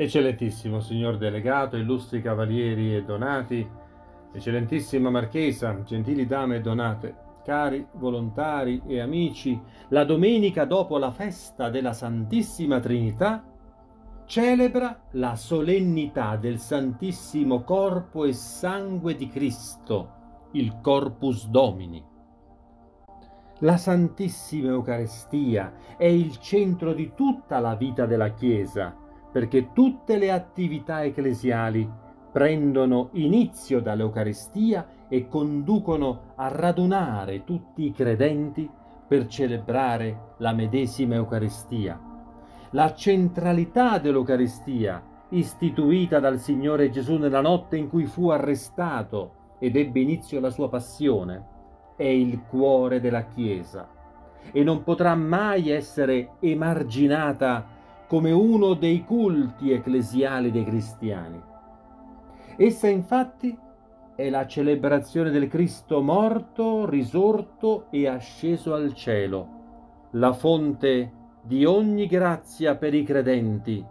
Eccellentissimo signor delegato, illustri cavalieri e donati, eccellentissima marchesa, gentili dame e donate, cari volontari e amici, la domenica dopo la festa della Santissima Trinità celebra la solennità del Santissimo Corpo e Sangue di Cristo, il Corpus Domini. La Santissima Eucaristia è il centro di tutta la vita della Chiesa, perché tutte le attività ecclesiali prendono inizio dall'Eucaristia e conducono a radunare tutti i credenti per celebrare la medesima Eucaristia. La centralità dell'Eucaristia, istituita dal Signore Gesù nella notte in cui fu arrestato ed ebbe inizio la sua passione, è il cuore della Chiesa e non potrà mai essere emarginata come uno dei culti ecclesiali dei cristiani. Essa infatti è la celebrazione del Cristo morto, risorto e asceso al cielo, la fonte di ogni grazia per i credenti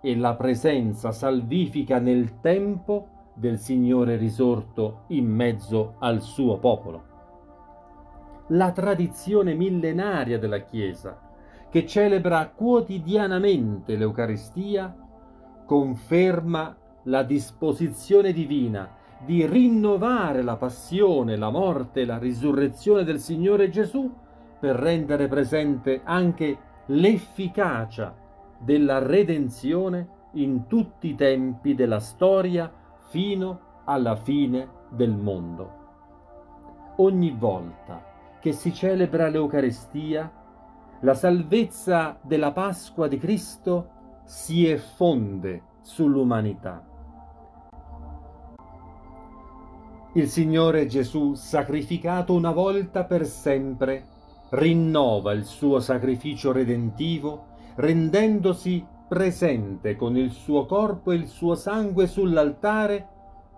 e la presenza salvifica nel tempo del Signore risorto in mezzo al suo popolo. La tradizione millenaria della Chiesa che celebra quotidianamente l'Eucaristia, conferma la disposizione divina di rinnovare la passione, la morte e la risurrezione del Signore Gesù per rendere presente anche l'efficacia della redenzione in tutti i tempi della storia fino alla fine del mondo. Ogni volta che si celebra l'Eucaristia, la salvezza della Pasqua di Cristo si effonde sull'umanità. Il Signore Gesù, sacrificato una volta per sempre, rinnova il suo sacrificio redentivo, rendendosi presente con il suo corpo e il suo sangue sull'altare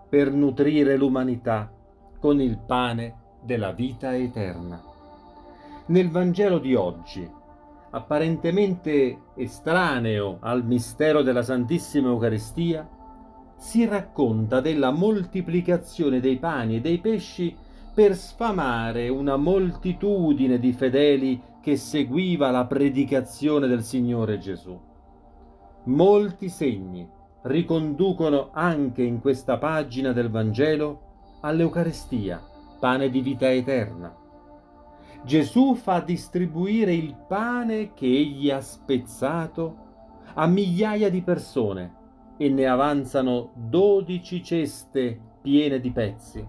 per nutrire l'umanità con il pane della vita eterna nel Vangelo di oggi, apparentemente estraneo al mistero della Santissima Eucaristia, si racconta della moltiplicazione dei pani e dei pesci per sfamare una moltitudine di fedeli che seguiva la predicazione del Signore Gesù. Molti segni riconducono anche in questa pagina del Vangelo all'Eucaristia, pane di vita eterna Gesù fa distribuire il pane che egli ha spezzato a migliaia di persone e ne avanzano dodici ceste piene di pezzi.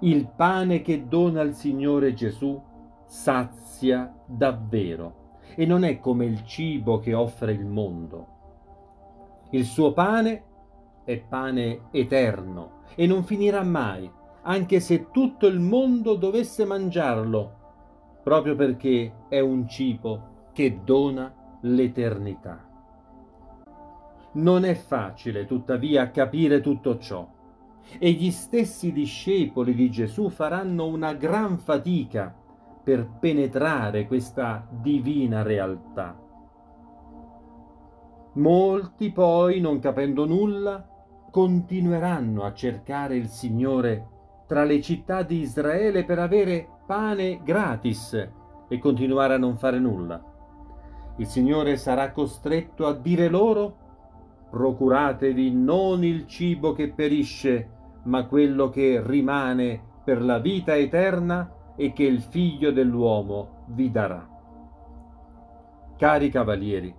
Il pane che dona il Signore Gesù sazia davvero e non è come il cibo che offre il mondo. Il suo pane è pane eterno e non finirà mai anche se tutto il mondo dovesse mangiarlo, proprio perché è un cibo che dona l'eternità. Non è facile, tuttavia, capire tutto ciò, e gli stessi discepoli di Gesù faranno una gran fatica per penetrare questa divina realtà. Molti poi, non capendo nulla, continueranno a cercare il Signore tra le città di Israele per avere pane gratis e continuare a non fare nulla. Il Signore sarà costretto a dire loro, procuratevi non il cibo che perisce, ma quello che rimane per la vita eterna e che il Figlio dell'uomo vi darà. Cari cavalieri,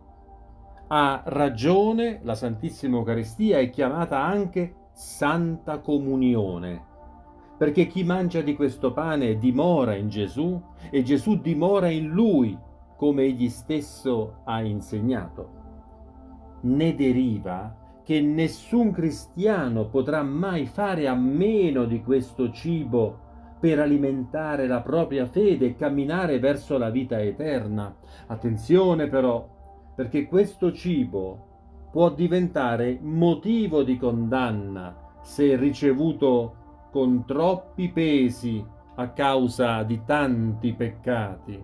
ha ragione la Santissima Eucaristia è chiamata anche Santa Comunione perché chi mangia di questo pane dimora in Gesù e Gesù dimora in lui, come egli stesso ha insegnato. Ne deriva che nessun cristiano potrà mai fare a meno di questo cibo per alimentare la propria fede e camminare verso la vita eterna. Attenzione però, perché questo cibo può diventare motivo di condanna se ricevuto con troppi pesi a causa di tanti peccati.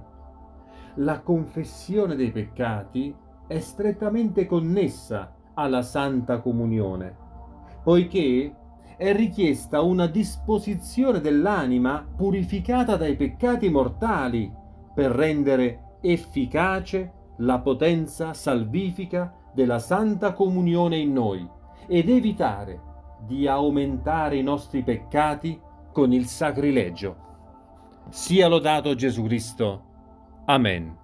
La confessione dei peccati è strettamente connessa alla Santa Comunione, poiché è richiesta una disposizione dell'anima purificata dai peccati mortali per rendere efficace la potenza salvifica della Santa Comunione in noi ed evitare di aumentare i nostri peccati con il sacrilegio. Sia lodato Gesù Cristo. Amen.